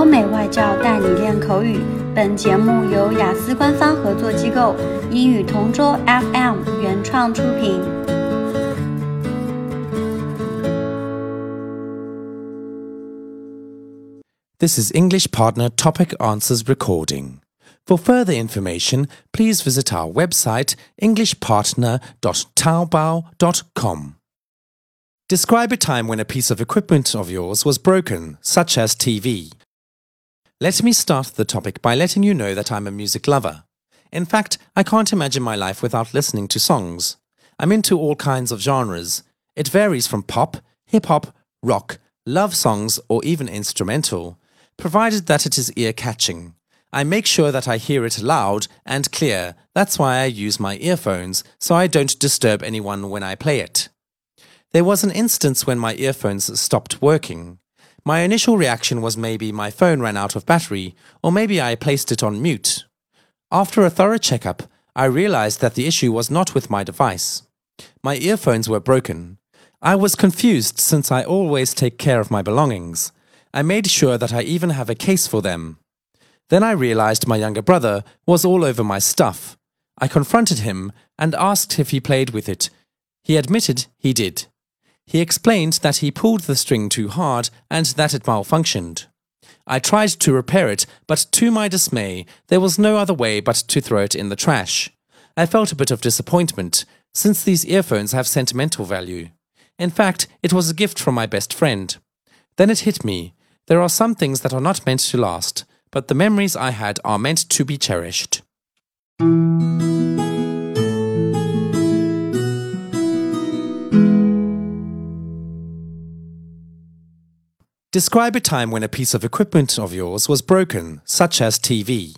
欧美外教带你练口语。本节目由雅思官方合作机构英语同桌 FM 原创出品。This is English Partner Topic Answers recording. For further information, please visit our website englishpartner.taobao.com. Describe a time when a piece of equipment of yours was broken, such as TV. Let me start the topic by letting you know that I'm a music lover. In fact, I can't imagine my life without listening to songs. I'm into all kinds of genres. It varies from pop, hip hop, rock, love songs, or even instrumental, provided that it is ear catching. I make sure that I hear it loud and clear. That's why I use my earphones, so I don't disturb anyone when I play it. There was an instance when my earphones stopped working. My initial reaction was maybe my phone ran out of battery, or maybe I placed it on mute. After a thorough checkup, I realized that the issue was not with my device. My earphones were broken. I was confused since I always take care of my belongings. I made sure that I even have a case for them. Then I realized my younger brother was all over my stuff. I confronted him and asked if he played with it. He admitted he did. He explained that he pulled the string too hard and that it malfunctioned. I tried to repair it, but to my dismay, there was no other way but to throw it in the trash. I felt a bit of disappointment, since these earphones have sentimental value. In fact, it was a gift from my best friend. Then it hit me. There are some things that are not meant to last, but the memories I had are meant to be cherished. Describe a time when a piece of equipment of yours was broken, such as TV.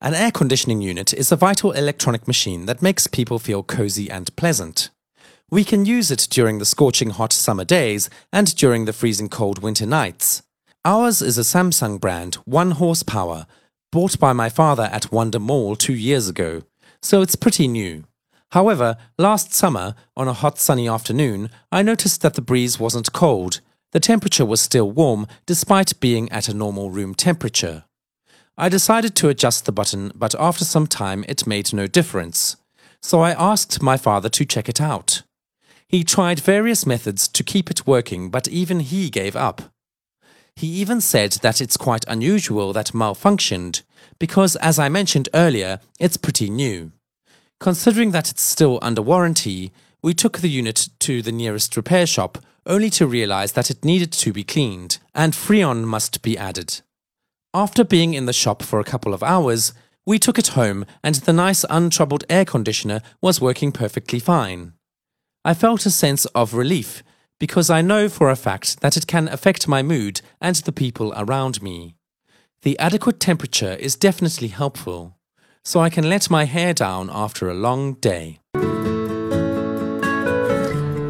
An air conditioning unit is a vital electronic machine that makes people feel cozy and pleasant. We can use it during the scorching hot summer days and during the freezing cold winter nights. Ours is a Samsung brand, 1 horsepower, bought by my father at Wonder Mall two years ago, so it's pretty new. However, last summer, on a hot sunny afternoon, I noticed that the breeze wasn't cold, the temperature was still warm despite being at a normal room temperature. I decided to adjust the button, but after some time it made no difference. So I asked my father to check it out. He tried various methods to keep it working, but even he gave up. He even said that it's quite unusual that malfunctioned, because as I mentioned earlier, it's pretty new. Considering that it's still under warranty, we took the unit to the nearest repair shop only to realize that it needed to be cleaned and Freon must be added. After being in the shop for a couple of hours, we took it home and the nice untroubled air conditioner was working perfectly fine. I felt a sense of relief because I know for a fact that it can affect my mood and the people around me. The adequate temperature is definitely helpful, so I can let my hair down after a long day.